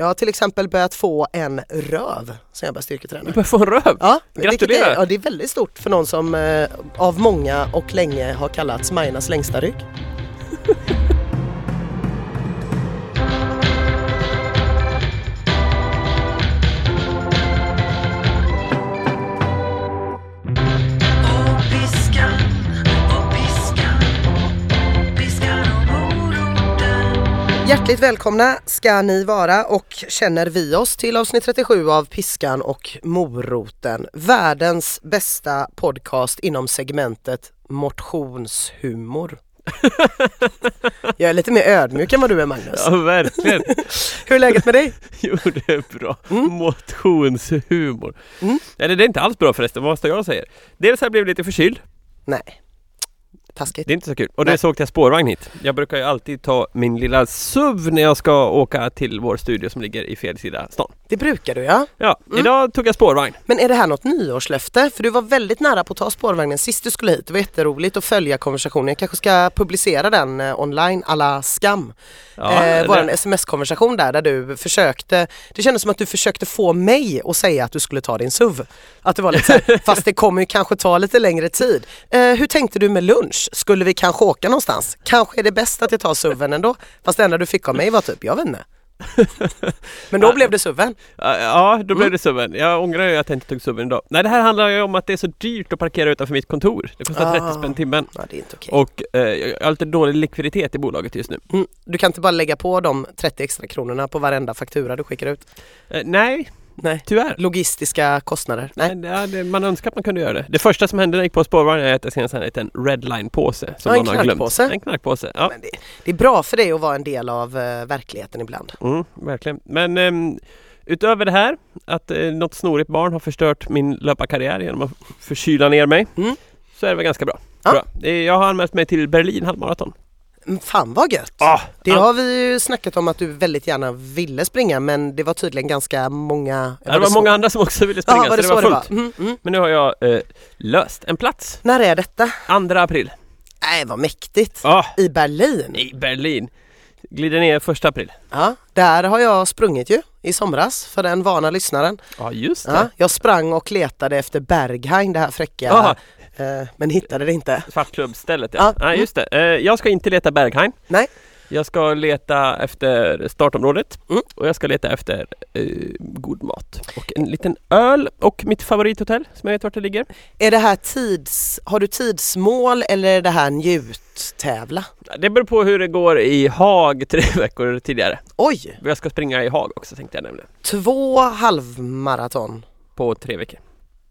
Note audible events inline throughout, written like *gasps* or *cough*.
Jag har till exempel börjat få en röv sen jag började Du styrketräna. börjar få en röv. Ja, Gratulerar. Är, ja, det är väldigt stort för någon som eh, av många och länge har kallats Majornas längsta rygg. Hjärtligt välkomna ska ni vara och känner vi oss till avsnitt 37 av Piskan och moroten. Världens bästa podcast inom segmentet motionshumor. Jag är lite mer ödmjuk än vad du är Magnus. Ja, verkligen. *laughs* Hur är läget med dig? *laughs* Jo, det är bra. Mm. Motionshumor. Mm. Eller det är inte alls bra förresten, vad jag säger. Dels har jag blivit lite förkyld. Nej. Taskigt. Det är inte så kul. Och Nej. det så åkte jag spårvagn hit. Jag brukar ju alltid ta min lilla SUV när jag ska åka till vår studio som ligger i fel sida stan. Det brukar du ja. Ja, Mm. idag tog jag spårvagn. Men är det här något nyårslöfte? För du var väldigt nära på att ta spårvagnen sist du skulle hit. Det var jätteroligt att följa konversationen. Jag kanske ska publicera den eh, online alla skam. Ja, eh, Vår sms-konversation där, där du försökte, det kändes som att du försökte få mig att säga att du skulle ta din SUV. Att det var lite så här, *laughs* fast det kommer ju kanske ta lite längre tid. Eh, hur tänkte du med lunch? Skulle vi kanske åka någonstans? Kanske är det bäst att jag tar SUVen ändå? Fast det enda du fick av mig var typ, jag vet inte. *laughs* Men då Ja. blev det SUVen. Ja, då blev Mm. det SUVen. Jag ångrar ju att jag inte tog SUVen idag. Nej, det här handlar ju om att det är så dyrt att parkera utanför mitt kontor. Det kostar Ah. 30 spänn timmen. Ja, det är inte okej. Och eh, jag har lite dålig likviditet i bolaget just nu. Mm, du kan inte bara lägga på de 30 extra kronorna på varenda faktura du skickar ut? Eh, nej, Nej. tyvärr. Logistiska kostnader? Nej. Nej. Det, man önskar att man kunde göra det. Det första som hände när jag gick på spårvagnen är att jag ser en liten redline-påse som Ja, en någon har glömt. En knarkpåse. Ja, det, det är bra för dig att vara en del av eh, verkligheten ibland. mm, verkligen. Men ehm, utöver det här, att eh, något snorigt barn har förstört min löparkarriär genom att förkyla ner mig. Mm. Så är det väl ganska bra. Ja. bra. Jag har anmält mig till Berlin halvmaraton. Mm, Fan vad gött! Ah, Det ja. har vi ju snackat om att du väldigt gärna ville springa men det var tydligen ganska många... det var många andra som också ville springa Ja, var det så så det det var var? fullt. Mm, mm. Men nu har jag eh, löst en plats. När är detta? 2 april. Nej vad mäktigt! Ah, I Berlin? I Berlin. Glider ner första april. Ja, där har jag sprungit ju i somras för den vana lyssnaren. Ja, just det. Ja, jag sprang och letade efter Berghain, det här fräcka, men hittade det inte. Svartklubbsstället Ja. ja. Nej just det. Eh, jag ska inte leta Berghain. Nej. Jag ska leta efter startområdet Mm. och jag ska leta efter eh, god mat. Och en liten öl och mitt favorithotell som jag vet vart det ligger. Är det här tids, har du tidsmål eller är det här njuttävla? Det beror på hur det går i Haag *laughs* tre veckor tidigare. Oj! Jag ska springa i Haag också tänkte jag nämligen. Två halvmaraton På tre veckor.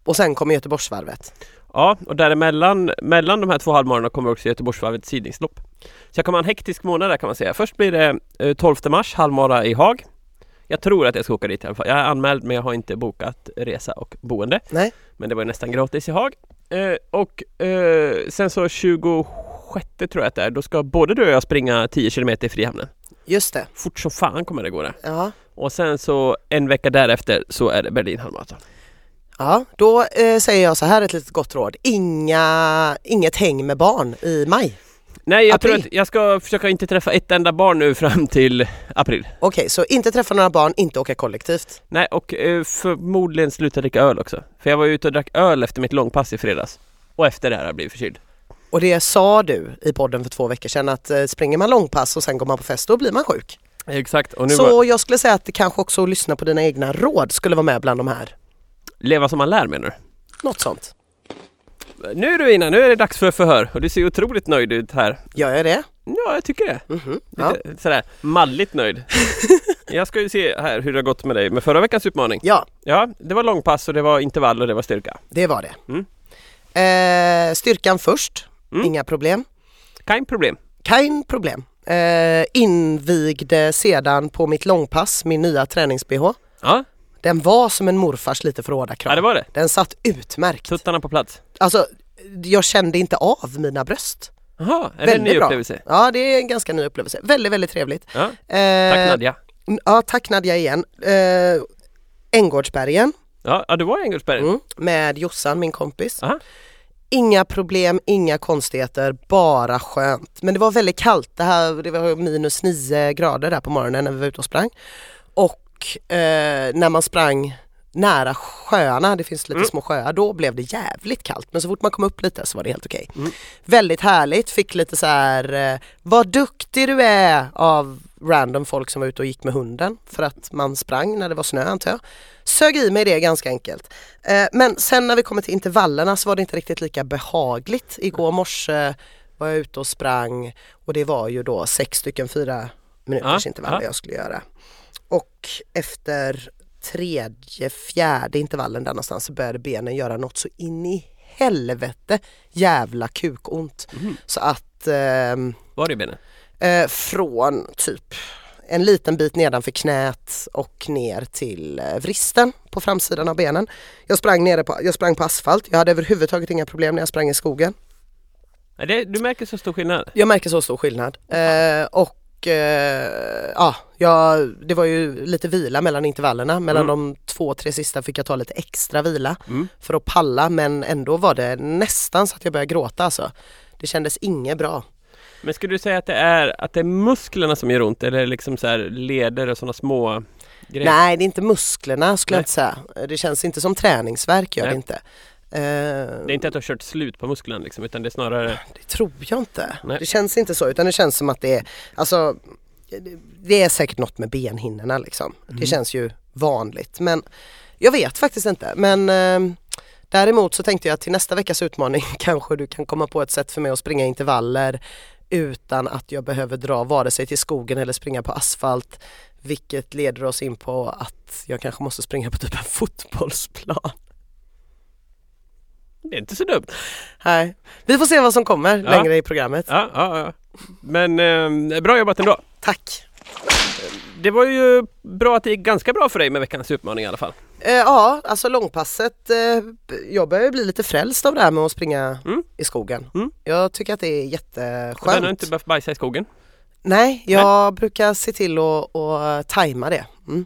och sen kommer Göteborgsvarvet. Ja, och däremellan mellan de här två halvmaratorna kommer också Göteborgsvarvets sidningslopp. Så jag kommer ha en hektisk månad där kan man säga. Först blir det eh, 12 mars, halvmara i Haag. Jag tror att jag ska åka dit i alla fall. Jag är anmäld men jag har inte bokat resa och boende. Nej. Men det var nästan gratis i Haag. Eh, och eh, sen så 26 tror jag att det är, då ska både du och jag springa 10 km i Frihamnen. Just det. Fort som fan kommer det gå där. Ja, Och sen så en vecka därefter så är det Berlin halvmaraton. Ja då eh, säger jag så här ett litet gott råd. Inga, inget häng med barn i maj. Nej, jag April. tror att jag ska försöka inte träffa ett enda barn nu fram till april. Okej, så inte träffa några barn, inte åka kollektivt. Nej, och eh, förmodligen sluta dricka öl också. För jag var ute och drack öl efter mitt långpass i fredags. Och efter det här har jag blivit förkyld. Och det sa du i podden för två veckor sedan att eh, springer man långpass och sen går man på fest då blir man sjuk. Exakt, och nu Så var... jag skulle säga att det kanske också att lyssna på dina egna råd skulle vara med bland de här. Leva som man lär menar Något sånt. du? Nu du Ina, nu är det dags för förhör och du ser otroligt nöjd ut här. Gör jag det? Ja, jag tycker det. Mhm. Ja. Lite sådär malligt nöjd. *laughs* jag ska ju se här hur det har gått med dig med förra veckans utmaning. ja, Ja, det var långpass och det var intervall och det var styrka. det var det. Mm. Eh, styrkan först, Mm. inga problem. Kein problem. Kein problem. Eh, invigde sedan på mitt långpass min nya tränings-bh. Ja, Den var som en morfars lite för hårda kram. ja det var det. Den satt utmärkt. Tuttarna på plats. Alltså, jag kände inte av mina bröst. Jaha, är det en ny bra. upplevelse? Ja, det är en ganska ny upplevelse. Väldigt, väldigt trevligt. Ja. Eh, Tack Nadja. Ja, tack Nadja igen. Eh, Änggårdsbergen Ja, ja, du var i Änggårdsbergen. mm, med Jossan, min kompis. Aha. Inga problem, inga konstigheter, bara skönt. Men det var väldigt kallt, det, här, det var minus nio grader där på morgonen när vi var ute och sprang. Och eh, när man sprang nära sjöarna, det finns lite Mm. små sjöar, då blev det jävligt kallt. Men så fort man kom upp lite så var det helt okej. Mm. Väldigt härligt, fick lite så här, eh, vad duktig du är av random folk som var ute och gick med hunden för att man sprang när det var snö antar jag. Sög i mig det ganska enkelt. Eh, men sen när vi kommer till intervallerna så var det inte riktigt lika behagligt. Igår morse var jag ute och sprang och det var ju då sex stycken fyra minuters Ja, intervaller ja. jag skulle göra. Och efter tredje, fjärde intervallen där någonstans så började benen göra något så in i helvete jävla kukont. Mhm. Så att ehm, Var är benen? eh, från typ en liten bit nedanför knät och ner till eh, vristen på framsidan av benen. Jag sprang, nere på, jag sprang på asfalt, jag hade överhuvudtaget inga problem när jag sprang i skogen. Det, du märker så stor skillnad? Jag märker så stor skillnad. Eh, och eh, ja, jag, det var ju lite vila mellan intervallerna. Mellan Mm. de två, tre sista fick jag ta lite extra vila Mm. för att palla men ändå var det nästan så att jag började gråta alltså. Det kändes inget bra. Men skulle du säga att det är, att det är musklerna som gör ont eller liksom så leder och sådana små grejer? Nej, det är inte musklerna skulle Nej. jag inte säga. Det känns inte som träningsverk gör Nej. det inte. Eh, Det är inte att du har kört slut på musklerna liksom, utan det är snarare... Det tror jag inte. Nej. Det känns inte så utan det känns som att det är, alltså det- det är säkert något med benhinnorna liksom. Mm. Det känns ju vanligt men jag vet faktiskt inte men eh, däremot så tänkte jag att till nästa veckas utmaning *laughs* kanske du kan komma på ett sätt för mig att springa intervaller utan att jag behöver dra vare sig till skogen eller springa på asfalt vilket leder oss in på att jag kanske måste springa på typ en fotbollsplan. Det är inte så dumt. Nej. Vi får se vad som kommer Ja. längre i programmet. Ja, ja, ja. Men eh, bra jobbat ändå. Tack! Det var ju bra att det gick ganska bra för dig med veckans utmaning i alla fall. Eh, ja, alltså långpasset. Eh, jag börjar bli lite frälst av det här med att springa Mm. i skogen. Mm. Jag tycker att det är Du har jätteskönt. inte behövt bajsa i skogen. Nej, jag brukar se till att, att tajma det. Mm.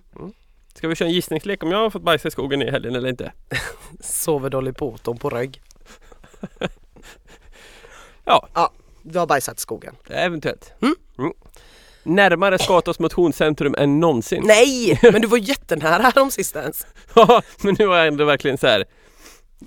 Ska vi köra en gissningslek om jag har fått bajsa i skogen i helgen eller inte? *laughs* Sover Dolly Parton på rygg. *laughs* Ja. Ja, du har bajsat i skogen. Eventuellt. Mm. Närmare Skatås motionscentrum än någonsin. Nej, *laughs* men du var jättenära här om sistens. Ja, men nu var jag ändå verkligen så här.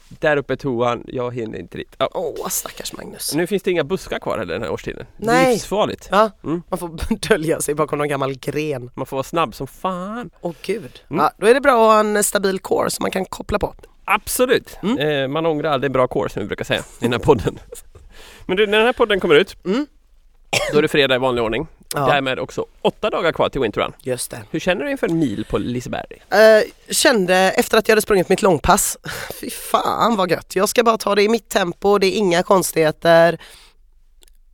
Där uppe är toan, jag hinner inte dit. Åh, stackars Magnus. Nu finns det inga buskar kvar heller den här årstiden. Nej. Livsfarligt. Ja, Mm. man får *laughs* dölja sig bakom någon gammal gren. Man får vara snabb som fan. Åh gud. Mm. Ja, då är det bra att ha en stabil core som man kan koppla på. Absolut! Mm. Eh, man ångrar aldrig en bra core som vi brukar säga i den här podden. *laughs* Men du, när den här podden kommer ut, Mm. *clears throat* då är det fredag i vanlig ordning. Ja, Därmed också åtta dagar kvar till Winter Run. just det. Hur känner du inför en mil på Liseberg? Eh, kände efter att jag hade sprungit mitt långpass, *laughs* fy fan vad gött. Jag ska bara ta det i mitt tempo, det är inga konstigheter.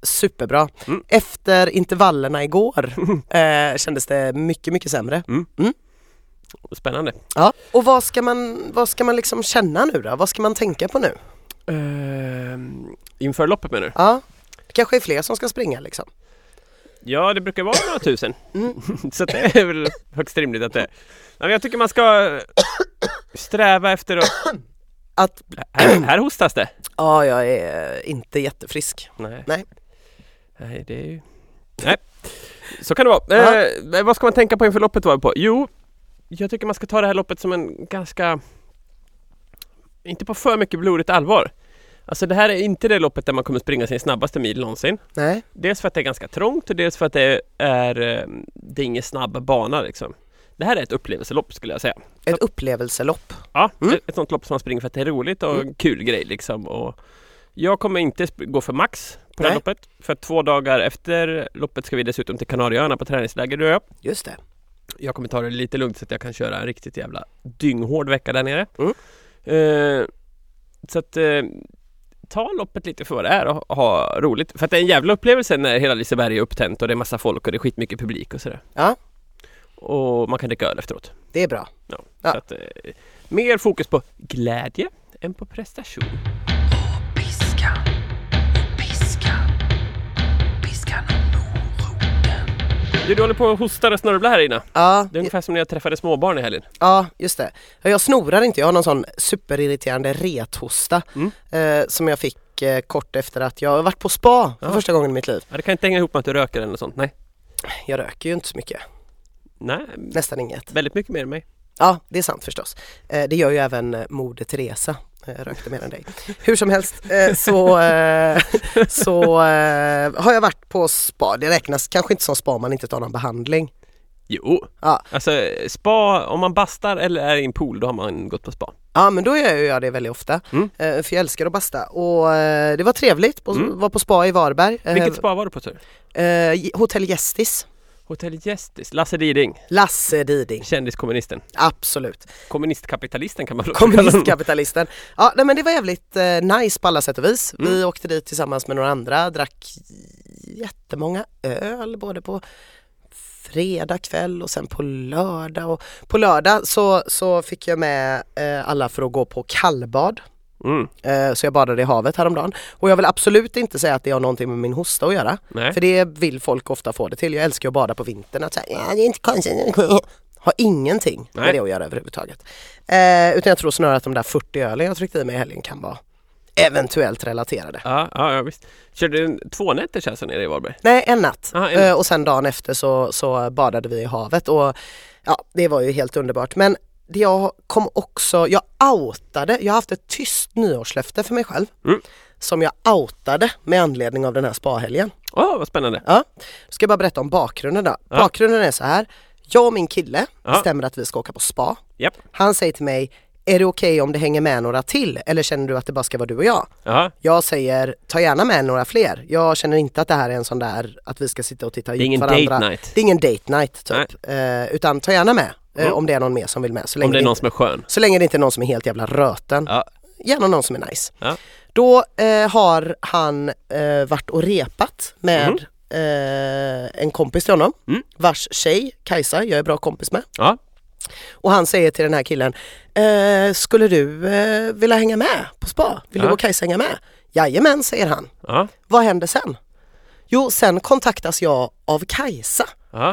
Superbra. Mm. Efter intervallerna igår *laughs* eh, kändes det mycket, mycket sämre. Spännande. Ja. Och vad ska man, vad ska man liksom känna nu då? Vad ska man tänka på nu? Ehm, inför loppet menar du? Ja, det kanske är fler som ska springa liksom. Ja, det brukar vara några tusen. Mm. *laughs* Så det är väl högst rimligt att det... Men jag tycker man ska sträva efter att... Att, Här, här hostas det. ja, jag är inte jättefrisk. Nej. Nej. Nej, det är ju... Nej. Så kan det vara. Eh, vad ska man tänka på inför loppet var vi på? Jo, jag tycker man ska ta det här loppet som en ganska... Inte på för mycket blodigt allvar. Alltså det här är inte det loppet där man kommer springa sin snabbaste mil någonsin. Nej, Dels för att det är ganska trångt och dels för att det är... eh, Det är ingen snabb bana liksom. Det här är ett upplevelselopp skulle jag säga. ett upplevelselopp. Ja, Mm. ett, ett sånt lopp som man springer för att det är roligt och Mm. en kul grej liksom. Och jag kommer inte gå för max på det här Nej. loppet. För två dagar efter loppet ska vi dessutom till Kanarieöarna på träningsläger du och jag. Just det. Jag kommer ta det lite lugnt så att jag kan köra en riktigt jävla dynghård vecka där nere. Mm. Eh, så att eh, ta loppet lite för vad det är och ha roligt. För att det är en jävla upplevelse när hela Liseberg är upptänt och det är massa folk och det är skitmycket publik och sådär. Ja. Och man kan dricka öl efteråt. Det är bra. Ja. Ja. Så att, eh, mer fokus på glädje än på prestation. Du, du håller på och hostar och snörvlar här inne. Ja, Det är ungefär som när jag träffade småbarn i helgen. Ja, just det. Ja, Jag snorar inte, jag har någon sån superirriterande rethosta Mm. eh, som jag fick eh, kort efter att jag har varit på spa för Ja. första gången i mitt liv. Ja, det kan inte hänga ihop med att du röker eller något sånt. Nej. Jag röker ju inte så mycket. Nej, Nästan inget. väldigt mycket mer än mig. Ja, det är sant förstås. Eh, det gör ju även eh, Moder Teresa. Eh, rökte mer än dig. Hur som helst eh, så, eh, *laughs* så har jag varit på spa. Det räknas kanske inte som spa om man inte tar någon behandling. Jo, Ja, alltså spa, om man bastar eller är i en pool då har man gått på spa. ja men då gör jag det väldigt ofta. Mm. För jag älskar att basta. Och det var trevligt. Mm. var på spa i Varberg. Vilket spa var du på tur? Hotell Gästis. Hotell Gästis, Lasse Diding, Lasse Diding. kändiskommunisten. Absolut. Kommunistkapitalisten kan man väl. Kommunistkapitalisten. Ja nej, men det var jävligt eh, nice på alla sätt och vis. Vi Mm. åkte dit tillsammans med några andra, drack jättemånga öl både på fredag kväll och sen på lördag. Och på lördag så, så fick jag med eh, alla för att gå på kallbad. Mm. Eh, så jag badade i havet häromdagen. Och jag vill absolut inte säga att det har någonting med min hosta att göra. Nej. För det vill folk ofta få det till. Jag älskar att bada på vintern. Att säga, ja, det är inte konstigt. Har ingenting med Nej. det att göra överhuvudtaget. Eh, utan jag tror snarare att de där 40 ölen jag tryckte i mig i helgen kan vara eventuellt relaterade. Ja, ja, ja visst. Körde du två nätters alltså nere i Varberg? Nej, en natt. Ah, en. Eh, och sen dagen efter så, så badade vi i havet och ja, det var ju helt underbart. Men jag kom också, jag outade, jag har haft ett tyst nyårslöfte för mig själv. Mm. Som jag outade med anledning av den här spahelgen. Åh, vad spännande. Ja, då ska jag bara berätta om bakgrunden då. Ja. Bakgrunden är så här. Jag och min kille Ja. bestämmer att vi ska åka på spa. Japp. Han säger till mig, är det okej om det hänger med några till eller känner du att det bara ska vara du och jag? Ja, Jag säger, ta gärna med några fler. Jag känner inte att det här är en sån där att vi ska sitta och titta det är ingen varandra. date night. Det är ingen date night typ. Eh, utan ta gärna med Mm. om det är någon mer som vill med. Så länge, Om det är någon som är skön. så länge det inte är någon som är helt jävla röten. Ja. Gärna någon som är nice. Ja. Då eh, har han eh, varit och repat med Mhm. eh, en kompis till honom Mm. vars tjej, Kajsa, jag är bra kompis med. Ja. Och han säger till den här killen, eh, skulle du eh, vilja hänga med på spa? Vill Ja. du och Kajsa hänga med? Jajamän, säger han. Ja. Vad händer sen? Jo, sen kontaktas jag av Kajsa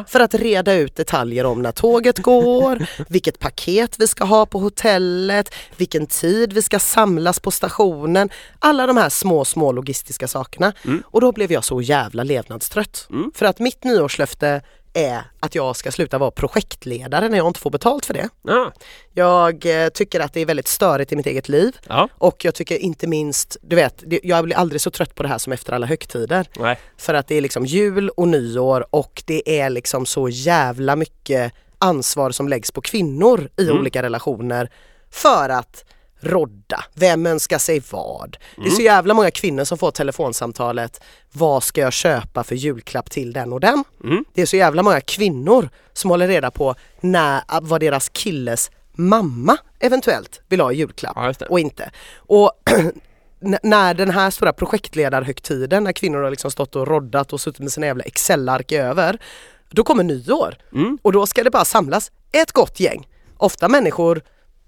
För att reda ut detaljer om när tåget går, *laughs* vilket paket vi ska ha på hotellet, vilken tid vi ska samlas på stationen. Alla de här små, små logistiska sakerna. Mm. Och då blev jag så jävla levnadstrött. Mm. För att mitt nyårslöfte är att jag ska sluta vara projektledare när jag inte får betalt för det. Ja. Jag eh, tycker att det är väldigt störigt i mitt eget liv Ja. och jag tycker inte minst, du vet, jag blir aldrig så trött på det här som efter alla högtider. Nej. För att det är liksom jul och nyår och det är liksom så jävla mycket ansvar som läggs på kvinnor i Mm. olika relationer för att rodda, vem önskar sig vad? Det är Mm. så jävla många kvinnor som får telefonsamtalet Vad ska jag köpa för julklapp till den och den? Mm. Det är så jävla många kvinnor som håller reda på när, vad deras killes mamma eventuellt vill ha i julklapp Ja, och inte. Och *clears throat* när den här stora projektledarhögtiden när kvinnor har liksom stått och roddat och suttit med sina jävla Excel-ark över. Då kommer nyår Mm. och då ska det bara samlas ett gott gäng. Ofta människor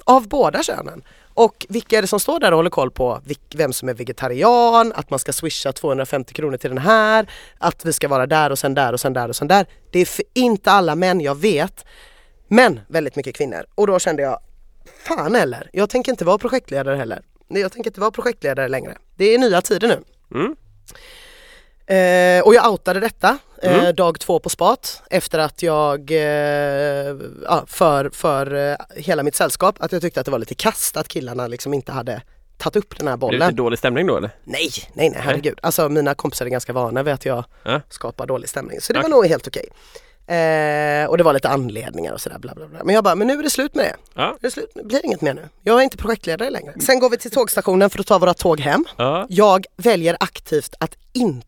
av båda könen. Och vilka är det som står där och håller koll på vem som är vegetarian, att man ska swisha 250 kronor till den här, att vi ska vara där och sen där och sen där och sen där. Det är för inte alla män, jag vet. Men väldigt mycket kvinnor. Och då kände jag, fan heller, jag tänker inte vara projektledare heller. Nej, Jag tänker inte vara projektledare längre. Det är nya tider nu. Mm. Eh, och jag outade detta eh, Mm. dag två på spat efter att jag eh, ja, för, för eh, hela mitt sällskap att jag tyckte att det var lite kast att killarna liksom inte hade tagit upp den här Är det lite bollen. dålig stämning då eller? Nej, nej, nej, herregud. Alltså mina kompisar är ganska vana vid att jag Ja. skapar dålig stämning. Så det var Okej. nog helt okej. Eh, och det var lite anledningar och sådär bla bla bla. Men jag bara, men nu är det slut med det. Ja. Det slut, det blir inget mer nu. Jag är inte projektledare längre. Sen går vi till tågstationen för att ta våra tåg hem. Ja. Jag väljer aktivt att inte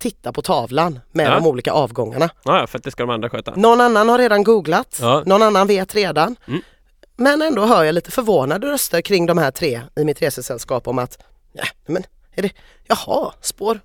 titta på tavlan med Ja. de olika avgångarna. ja, för att det ska de andra sköta. Någon annan har redan googlat, Ja. någon annan vet redan. Mm. Men ändå hör jag lite förvånade röster kring de här tre i mitt resesällskap om att, ja men är det, jaha, spår,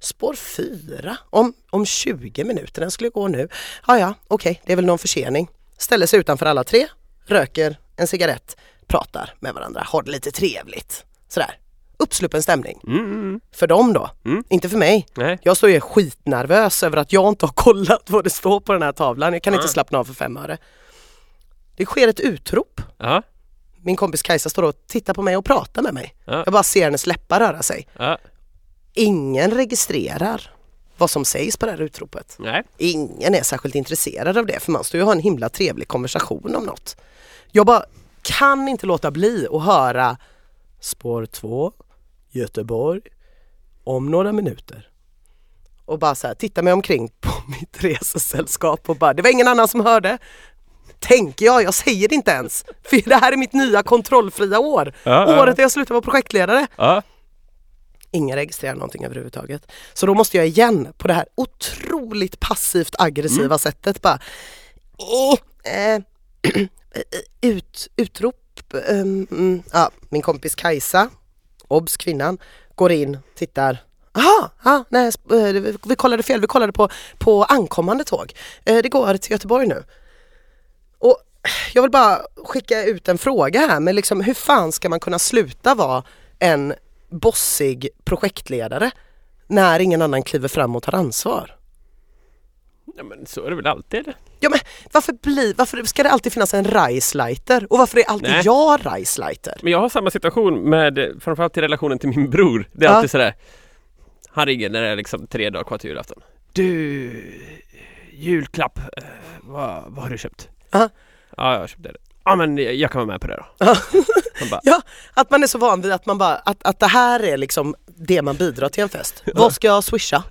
spår fyra om, om 20 minuter, den skulle gå nu. Ja ja, okej, det är väl någon försening. Ställer sig utanför alla tre, röker en cigarett, pratar med varandra, har det lite trevligt. Sådär, uppsluppen stämning. Mm, mm, För dem då, Mm. inte för mig. nej. Jag står ju skitnervös över att jag inte har kollat vad det står på den här tavlan. Jag kan inte Ja. slappna av för fem öre. Det sker ett utrop. Ja. Min kompis Kajsa står och tittar på mig och pratar med mig. Ja. Jag bara ser hennes läppar röra sig. Ja. Ingen registrerar vad som sägs på det här utropet. Nej. Ingen är särskilt intresserad av det för man står ju och har en himla trevlig konversation om något. Jag bara kan inte låta bli att höra spår 2, Göteborg, om några minuter. Och bara så här, titta mig omkring på *laughs* mitt resesällskap och bara, det var ingen annan som hörde. Tänker jag, jag säger det inte ens. För det här är mitt nya kontrollfria år. Ja. Året där jag slutar vara projektledare. Ja. Ingen registrerar någonting överhuvudtaget. Så då måste jag igen på det här otroligt passivt aggressiva Mm. sättet bara eh, eh, *clears throat* ut, utrop. mm, ja, min kompis Kajsa, obs kvinnan, går in, tittar. Aha, ah, nej, eh, vi- kollade fel, vi kollade på, på ankommande tåg. Eh, det går till Göteborg nu. Och jag vill bara skicka ut en fråga här, men liksom, hur fan ska man kunna sluta vara en bossig projektledare när ingen annan kliver fram och tar ansvar? Ja, men så är det väl alltid eller? Ja men varför, bli, varför ska det alltid finnas en Reisleiter? Och varför är alltid Nej. jag Reisleiter? Men jag har samma situation med, framförallt i relationen till min bror. Det är Ja. alltid sådär Han ringer när det är liksom tre dagar kvar till julafton. Du, julklapp, eh, vad, vad har du köpt? Ja. Ja, jag har köpt det. Ja men jag kan vara med på det då. *laughs* Bara, Ja, att man är så van vid att man bara, att, att det här är liksom det man bidrar till en fest. Vad ska jag swisha?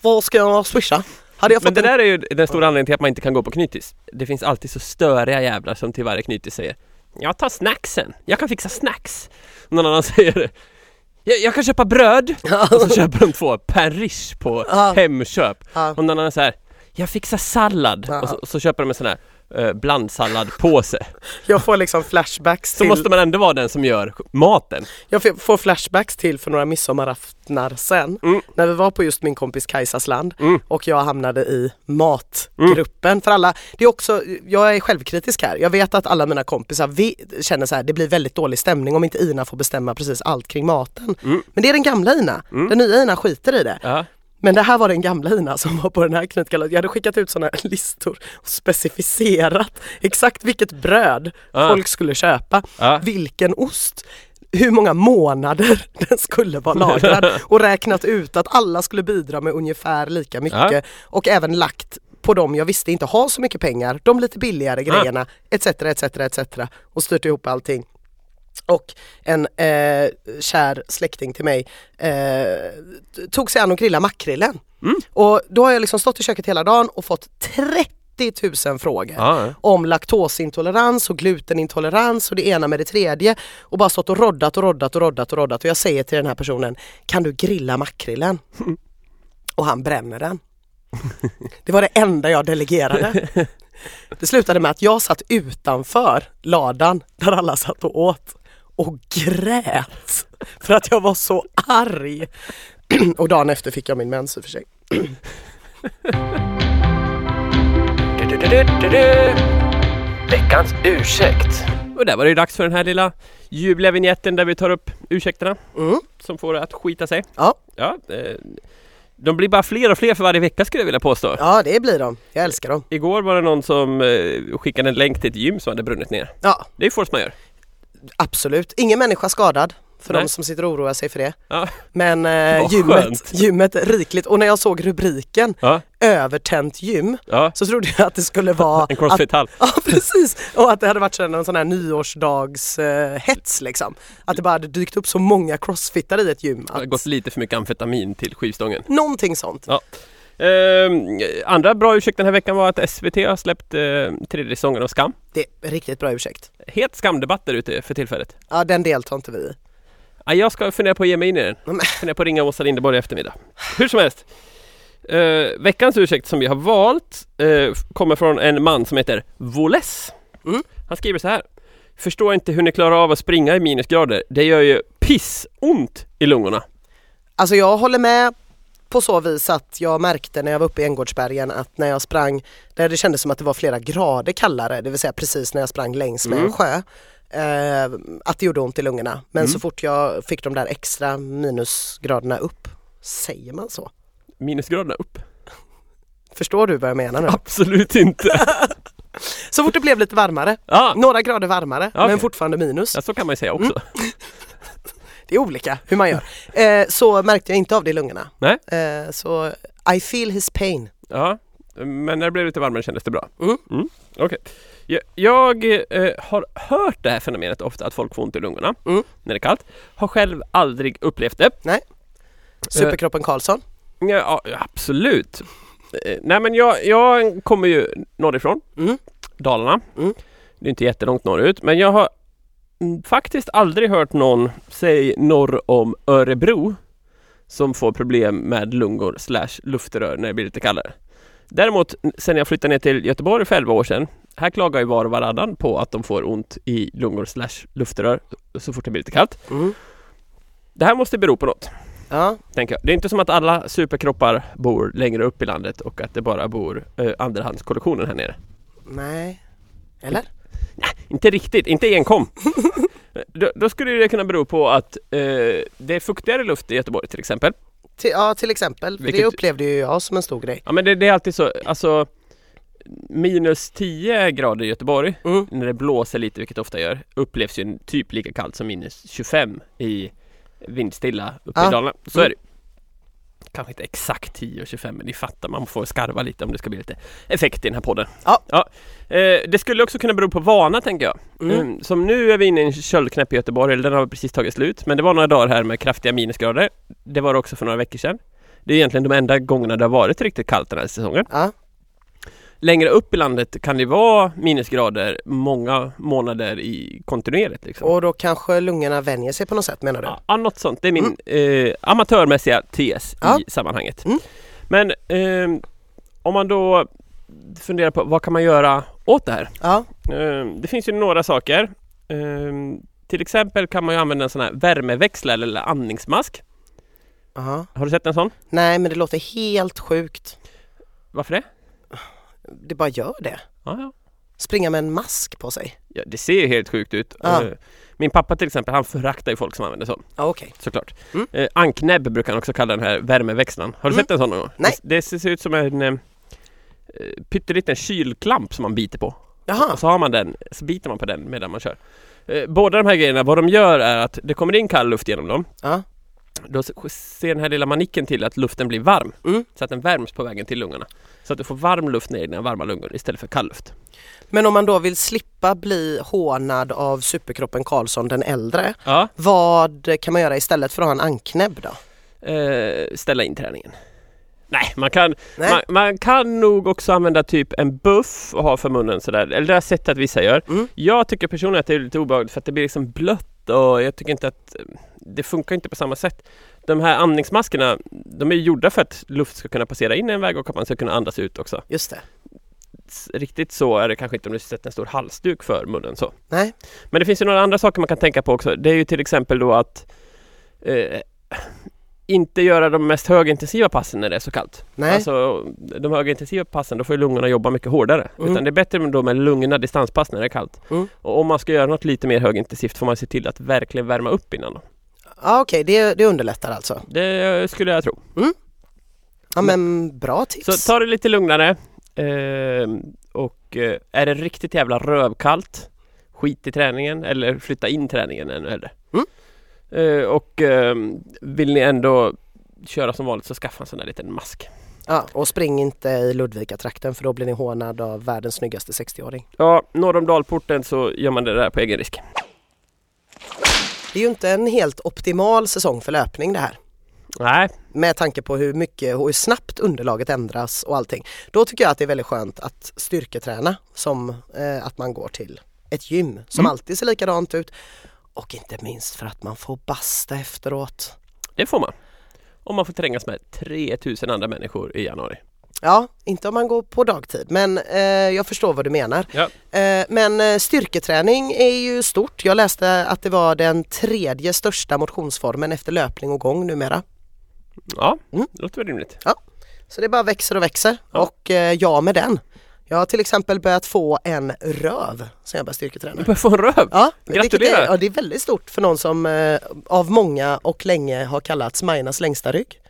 Vad ska jag swisha? Hade jag Men fått det en... där är ju den stora anledningen till att man inte kan gå på knytis. Det finns alltid så störiga jävlar som till varje knytis säger Jag tar snacksen, jag kan fixa snacks. Och någon annan *laughs* säger jag, jag kan köpa bröd *laughs* och så köper de två per rish på. Hemköp. Och någon annan säger Jag fixar sallad och så, och så köper de en sån här eh, blandsalladpåse. *laughs* Jag får liksom flashbacks Så till, måste man ändå vara den som gör maten. jag får- flashbacks till för några midsommaraftnar sen. Mm. När vi var på just min kompis Kajsas land Mm. och jag hamnade i matgruppen. För alla, det är också, jag är självkritisk här. Jag vet att alla mina kompisar vi, känner så här, det blir väldigt dålig stämning om inte Ina får bestämma precis allt kring maten. Mm. Men det är den gamla Ina. Den nya Ina skiter i det. Ja. Men det här var den gamla Ina som var på den här knytgalan. Jag hade skickat ut sådana listor och specificerat exakt vilket bröd Ah. folk skulle köpa, Ja. vilken ost, hur många månader *laughs* den skulle vara lagrad *laughs* och räknat ut att alla skulle bidra med ungefär lika mycket Ja. och även lagt på dem jag visste inte har så mycket pengar, de lite billigare grejerna etc. etc. etc. och styrt ihop allting. Och en eh, kär släkting till mig eh, tog sig an att grilla makrillen. Och då har jag liksom stått i köket hela dagen och fått 30 000 frågor Ja. om laktosintolerans och glutenintolerans och det ena med det tredje och bara stått och roddat och roddat och roddat och roddat och jag säger till den här personen Kan du grilla makrillen? *laughs* Och han bränner den. Det var det enda jag delegerade. *laughs* Det slutade med att jag satt utanför ladan där alla satt och åt och grät för att jag var så arg. *clears throat* Och dagen efter fick jag min mens i och för sig. *clears throat* Veckans ursäkt. Och där var det ju dags för den här lilla ljuvliga vignetten där vi tar upp ursäkterna Mm. som får det att skita sig. Ja. Ja, eh, de blir bara fler och fler för varje vecka skulle jag vilja påstå. ja, det blir de. Jag älskar dem. Igår var det någon som eh, skickade en länk till ett gym som hade brunnit ner. Ja, Det är force majeure. Absolut. Ingen människa skadad för Nej. de som sitter och oroar sig för det. Ja. Men eh, gymmet, skönt. gymmet är rikligt och när jag såg rubriken Ja, övertänt gym ja. så trodde jag att det skulle *laughs* vara En crossfit-hall. *laughs* Ja precis! Och att det hade varit en sån här nyårsdags eh, liksom. Att det bara hade dykt upp så många crossfittare i ett gym. Det har Att, gått lite för mycket amfetamin till skivstången. någonting sånt. Ehm, andra bra ursäkt den här veckan var att SVT har släppt eh, tredje säsongen av Skam. Det är riktigt bra ursäkt. Het skamdebatt där ute för tillfället. Ja den deltar inte vi i. Ja, jag ska fundera på att ge mig in i den. Men- Fundera på att ringa Åsa Linderborg i eftermiddag. Hur som helst. Eh, veckans ursäkt som vi har valt eh, kommer från en man som heter Voles. Mm. Han skriver så här. Förstår inte hur ni klarar av att springa i minusgrader. Det gör ju pissont i lungorna. Alltså jag håller med på så vis att jag märkte när jag var uppe i Änggårdsbergen att när jag sprang där det kändes som att det var flera grader kallare, det vill säga precis när jag sprang längs med Mm. en sjö. Eh, att det gjorde ont i lungorna. Men så fort jag fick de där extra minusgraderna upp, säger man så? Minusgraderna upp? Förstår du vad jag menar nu? Absolut inte. *laughs* Så fort det blev lite varmare, ja, några grader varmare Okej. men fortfarande minus. ja, så kan man ju säga också. *laughs* Det är olika hur man gör. *laughs* Eh, så märkte jag inte av det i lungorna. Nej. Eh, så I feel his pain. Ja, men när det blev lite varmare kändes det bra. Mm. Okej. Jag, jag eh, har hört det här fenomenet ofta att folk får ont i lungorna Mm. när det är kallt. Har själv aldrig upplevt det. Superkroppen Karlsson. Ja, absolut. Eh, nej men jag, jag kommer ju norrifrån, Mm. Dalarna. Mm. Det är inte jättelångt norrut men jag har mm, faktiskt aldrig hört någon, säg norr om Örebro, som får problem med lungor slash luftrör när det blir lite kallare. Däremot sen jag flyttade ner till Göteborg för 11 år sedan, här klagar ju var och varannan på att de får ont i lungor slash luftrör så fort det blir lite kallt. Mm. Det här måste bero på något Ja, tänker jag. Det är inte som att alla superkroppar bor längre upp i landet och att det bara bor eh, andrahandskollektionen här nere. nej. Eller? Inte riktigt, inte enkom. *laughs* då, då skulle det kunna bero på att eh, det är fuktigare luft i Göteborg till exempel. Till, ja, till exempel. Vilket- Det upplevde ju jag som en stor grej. Ja men det, det är alltid så, alltså minus 10 grader i Göteborg Mm. när det blåser lite, vilket det ofta gör, upplevs ju typ lika kallt som minus 25 i vindstilla uppe Ja. i Dalarna. Så Mm. är det. Kanske inte exakt 10 och 25 men ni fattar, man får skarva lite om det ska bli lite effekt i den här podden. Ja. Eh, det skulle också kunna bero på vana tänker jag. Mm. Mm, som nu är vi inne i en köldknäpp i Göteborg, eller den har precis tagit slut. Men det var några dagar här med kraftiga minusgrader. Det var det också för några veckor sedan. Det är egentligen de enda gångerna det har varit riktigt kallt den här säsongen. Ja. Längre upp i landet kan det vara minusgrader många månader i kontinuerligt. Liksom. Och då kanske lungorna vänjer sig på något sätt menar du? Ja, något sånt. Det är min eh, amatörmässiga tes Ja. i sammanhanget. Mm. Men eh, om man då funderar på vad kan man göra åt det här? Ja. Eh, det finns ju några saker. Eh, till exempel kan man ju använda en sån här värmeväxlare eller andningsmask. Aha. Har du sett en sån? Nej men det låter helt sjukt. Varför det? Det bara gör det. Ja, ja. Springa med en mask på sig. Ja, det ser ju helt sjukt ut. Ja. Eh, Min pappa till exempel, han föraktar ju folk som använder sån. Ja okej. Såklart. Mm. Eh, anknäbb brukar han också kalla den här värmeväxlaren. Har du Mm. sett en sån någon gång? Nej. Det, det ser ut som en eh, eh, pytteliten kylklamp som man biter på. Jaha. Och så har man den, så biter man på den medan man kör. Eh, båda de här grejerna, vad de gör är att det kommer in kall luft genom dem. Ja. Då ser den här lilla manicken till att luften blir varm. Mm. Så att den värms på vägen till lungorna. Så att du får varm luft ner i dina varma lungor istället för kall luft. Men om man då vill slippa bli hånad av superkroppen Karlsson den äldre. Ja. Vad kan man göra istället för att ha en anknäbb då? Eh, ställa in träningen. Nej, man kan, Nej. man, man kan nog också använda typ en buff och ha för munnen sådär. Eller det har jag sett att vissa gör. Mm. Jag tycker personligen att det är lite obehagligt för att det blir liksom blött och jag tycker inte att det funkar inte på samma sätt. De här andningsmaskerna, de är gjorda för att luft ska kunna passera in i en väg och att man ska kunna andas ut också. Just det. Riktigt så är det kanske inte om du sätter en stor halsduk för munnen så. Nej. Men det finns ju några andra saker man kan tänka på också. Det är ju till exempel då att eh, inte göra de mest högintensiva passen när det är så kallt. Nej. Alltså de högintensiva passen, då får lungorna jobba mycket hårdare. Mm. Utan det är bättre med- då med lugna distanspass när det är kallt. Mm. Och om man ska göra något lite mer högintensivt får man se till att verkligen värma upp innan. Ja okej, det, det underlättar alltså. Det skulle jag tro. Ja men bra tips. Så ta det lite lugnare. Eh, och eh, är det riktigt jävla rövkallt, skit i träningen eller flytta in träningen ännu hellre. Mm. Eh, och eh, vill ni ändå köra som vanligt så skaffa en sån där liten mask. Ja, och spring inte i Ludvika-trakten för då blir ni hånad av världens snyggaste 60-åring. Ja, norr om dalporten så gör man det där på egen risk. Det är ju inte en helt optimal säsong för löpning det här. Nej, Med tanke på hur mycket och hur snabbt underlaget ändras och allting. Då tycker jag att det är väldigt skönt att styrketräna som eh, att man går till ett gym som Mm. alltid ser likadant ut. Och inte minst för att man får basta efteråt. det får man. Om man får trängas med 3000 andra människor i januari. Ja, inte om man går på dagtid men eh, jag förstår vad du menar. Ja. Eh, men eh, styrketräning är ju stort. Jag läste att det var den tredje största motionsformen efter löpning och gång numera. Ja, Mm. det låter väl rimligt. Så det bara växer och växer Ja. och eh, jag med den. Jag har till exempel börjat få en röv sen jag började styrketräna. Du börjar få en röv! Ja, Gratulerar. Är, ja, det är väldigt stort för någon som eh, av många och länge har kallats Majornas längsta rygg.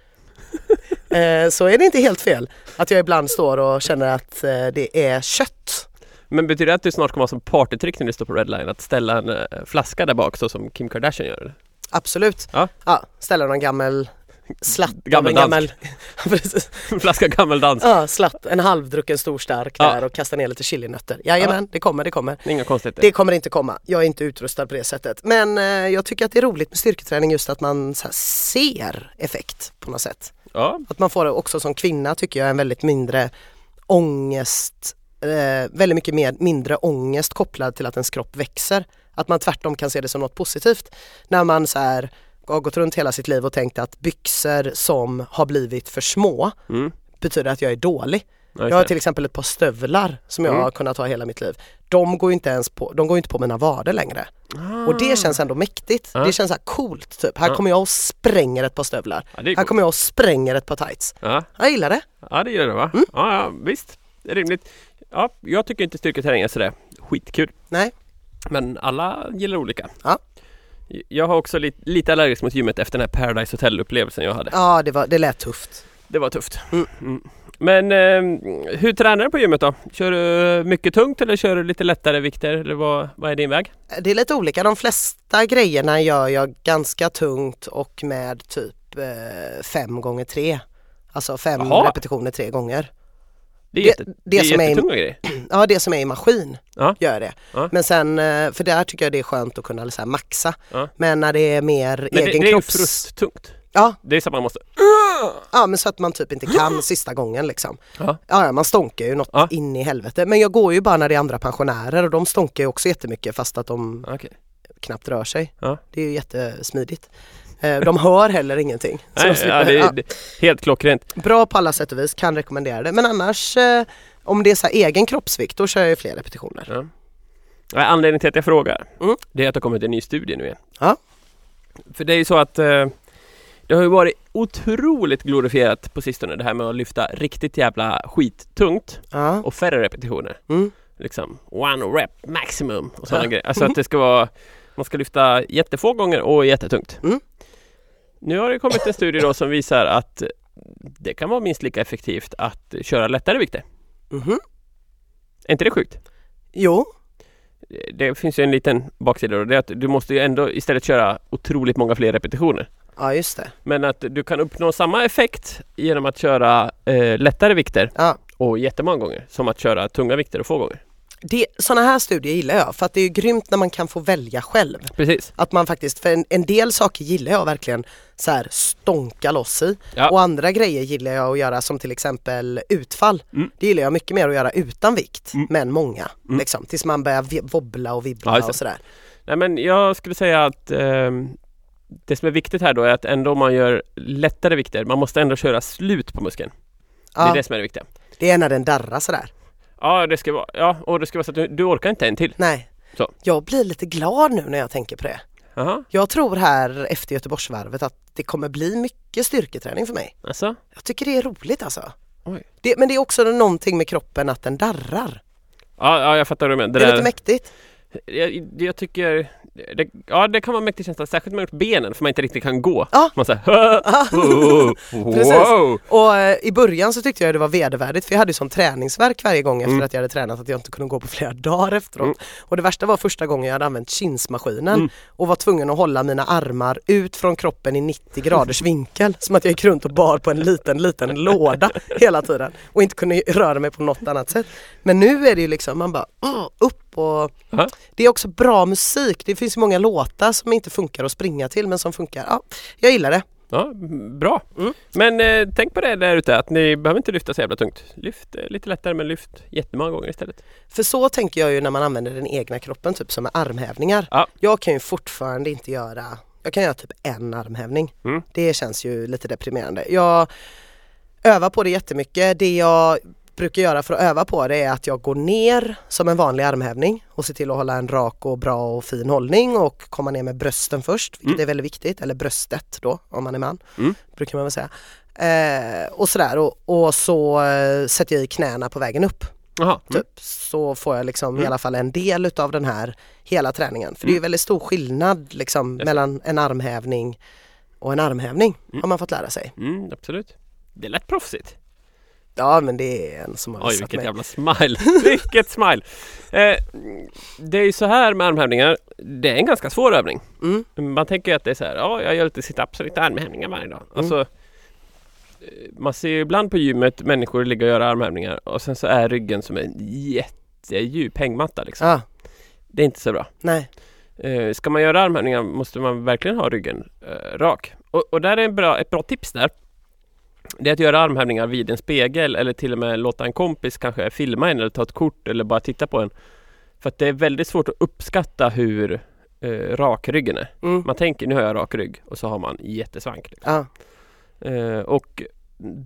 *laughs* eh, så är det inte helt fel att jag ibland står och känner att eh, det är kött. Men betyder det att du snart kommer ha som partytrick när du står på Redline att ställa en eh, flaska där bak så som Kim Kardashian gör? Absolut. Ja. Ja, ställa någon gammal slatt av en gammal... *laughs* En flaska gammeldans. Ja, slatt, en halvdrucken stor stark Ja. där och kasta ner lite chilinötter. Jajamän, det kommer, det kommer. Inga konstigheter. Det kommer inte komma. Jag är inte utrustad på det sättet. Men eh, jag tycker att det är roligt med styrketräning just att man här, ser effekt på något sätt. Ja, Att man får det också som kvinna tycker jag en väldigt mindre ångest, eh, väldigt mycket mer, mindre ångest kopplad till att ens kropp växer. Att man tvärtom kan se det som något positivt. När man så här har gått runt hela sitt liv och tänkt att byxor som har blivit för små mm. betyder att jag är dålig. Just Jag har till exempel ett par stövlar som jag Mm. har kunnat ha hela mitt liv. De går ju inte ens på, de går inte på mina vader längre. Och det känns ändå mäktigt. Ja. Det känns så här coolt typ. Här Ja. kommer jag och spränger ett par stövlar. Är Här kommer jag och spränger ett par tights. Ja. Jag gillar det. ja, det gör det va? Mm. Ja, ja, visst. Det är rimligt. Ja, jag tycker inte styrketräning är sådär skitkul. Nej. Men alla gillar olika. Ja. Jag har också lite, lite allergisk mot gymmet efter den här Paradise Hotel-upplevelsen jag hade. Ja, det, var, det lät tufft. Det var tufft. Mm. Mm. Men eh, hur tränar du på gymmet då? Kör du mycket tungt eller kör du lite lättare vikter? Eller vad, vad är din väg? Det är lite olika. De flesta grejerna gör jag ganska tungt och med typ eh, fem gånger tre. Alltså fem Jaha. repetitioner tre gånger. Det är, Det- jätte, det det är som är i- jättetunga grejer. *clears throat* Ja, det som är i maskin Ja. gör det. Ja. Men sen, eh, för där tycker jag det är skönt att kunna så här, maxa. Ja. Men när det är mer Men det, egen det är ju kropps... frusttungt. Ja, Det är så att man måste... ja, men så att man typ inte kan *gasps* sista gången liksom. Ja. Ja, man stånkar ju något Ja. in i helvete. Men jag går ju bara när det är andra pensionärer och de stånkar ju också jättemycket fast att de Okej. knappt rör sig. Det är ju jättesmidigt. Eh, De hör heller ingenting. De Nej, slipper- ja, det, är det, helt klockrent. Bra på alla sätt och vis, kan rekommendera det. Men annars eh, om det är så egen kroppsvikt då kör jag ju fler repetitioner. Ja. Ja, Anledningen till att jag frågar Mm. Det är att det har kommit en ny studie nu igen. Ja. För det är ju så att eh, Det har ju varit otroligt glorifierat på sistone det här med att lyfta riktigt jävla skittungt Ja. och färre repetitioner. Mm. Liksom one rep maximum och sådana Ja. grejer. Alltså att det ska vara Man ska lyfta jättefå gånger och jättetungt. Mm. Nu har det kommit en studie då som visar att det kan vara minst lika effektivt att köra lättare vikter. Mhm. Är inte det sjukt? Jo, Det finns ju en liten baksida och det är att du måste ju ändå istället köra otroligt många fler repetitioner. ja just det. Men att du kan uppnå samma effekt genom att köra eh, lättare vikter Ja. och jättemånga gånger som att köra tunga vikter och få gånger. Det, sådana här studier gillar jag för att det är grymt när man kan få välja själv. Precis. Att man faktiskt, för en, en del saker gillar jag verkligen så här stånka loss i. Ja. Och andra grejer gillar jag att göra som till exempel utfall. Mm. Det gillar jag mycket mer att göra utan vikt, Mm. men många. Mm. Liksom, tills man börjar wobbla och vibbla Ja, det. och sådär. Nej men jag skulle säga att ehm, det som är viktigt här då är att ändå om man gör lättare vikter, man måste ändå köra slut på muskeln. Det Ja, är det som är det viktiga. det är när den darrar sådär. Ja, det ska vara, ja, och det ska vara så att du, du orkar inte en till. Nej. Så. Jag blir lite glad nu när jag tänker på det. Jaha, Jag tror här efter Göteborgsvarvet att det kommer bli mycket styrketräning för mig. alltså? Jag tycker det är roligt alltså. Oj. Det, men det är också någonting med kroppen att den darrar. Ja, ja jag fattar vad du menar. Det, Det är där- lite mäktigt. jag, jag tycker det, Ja det kan vara en mäktig känsla, särskilt med benen för man inte riktigt kan gå. Ja. Man säger *laughs* Ja. *laughs* Precis. wow! Och eh, i början så tyckte jag det var vedervärdigt för jag hade ju sån träningsverk varje gång efter Mm. att jag hade tränat att jag inte kunde gå på flera *laughs* dagar efteråt. Mm. Och det värsta var första gången jag hade använt kinsmaskinen Mm. och var tvungen att hålla mina armar ut från kroppen i 90 graders vinkel. Som att jag gick runt och bar på en liten, liten låda hela tiden och inte kunde röra mig på något annat sätt. Men nu är det ju liksom, man bara åh, upp och Ja. det är också bra musik. Det finns många låtar som inte funkar att springa till men som funkar. Ja, jag gillar det. Ja, bra. Mm. Men eh, tänk på det där ute att ni behöver inte lyfta så jävla tungt. Lyft eh, lite lättare men lyft jättemånga gånger istället. För så tänker jag ju när man använder den egna kroppen, typ som med armhävningar. Ja. Jag kan ju fortfarande inte göra, jag kan göra typ en armhävning. Mm. Det känns ju lite deprimerande. Jag övar på det jättemycket. Det jag brukar göra för att öva på det är att jag går ner som en vanlig armhävning och ser till att hålla en rak och bra och fin hållning och komma ner med brösten först, vilket Mm. är väldigt viktigt, eller bröstet då om man är man, Mm. brukar man väl säga. Eh, och sådär och, och så eh, sätter jag i knäna på vägen upp Jaha. Mm. typ, så får jag liksom i Mm. alla fall en del utav den här hela träningen. För det är ju Mm. väldigt stor skillnad liksom det. mellan en armhävning och en armhävning Mm. har man fått lära sig. Mm, absolut. Det är lätt proffsigt. Ja men det är en som har Oj, vilket mig. jävla smile. vilket smile. Eh, det är ju så här med armhävningar. det är en ganska svår övning. Mm. Man tänker ju att det är så här, ja jag gör lite sit-ups och lite armhävningar varje dag. Alltså, eh, man ser ju ibland på gymmet människor ligga och göra armhävningar och sen så är ryggen som en jättedjup hängmatta liksom. Ja, Det är inte så bra. nej. Eh, ska man göra armhävningar måste man verkligen ha ryggen eh, rak. Och, och där är en bra, ett bra tips där. Det är att göra armhävningar vid en spegel eller till och med låta en kompis kanske filma en eller ta ett kort eller bara titta på en. För att det är väldigt svårt att uppskatta hur eh, rak ryggen är. Mm. Man tänker nu har jag rak rygg och så har man jättesvank. Liksom. Ja. Eh, och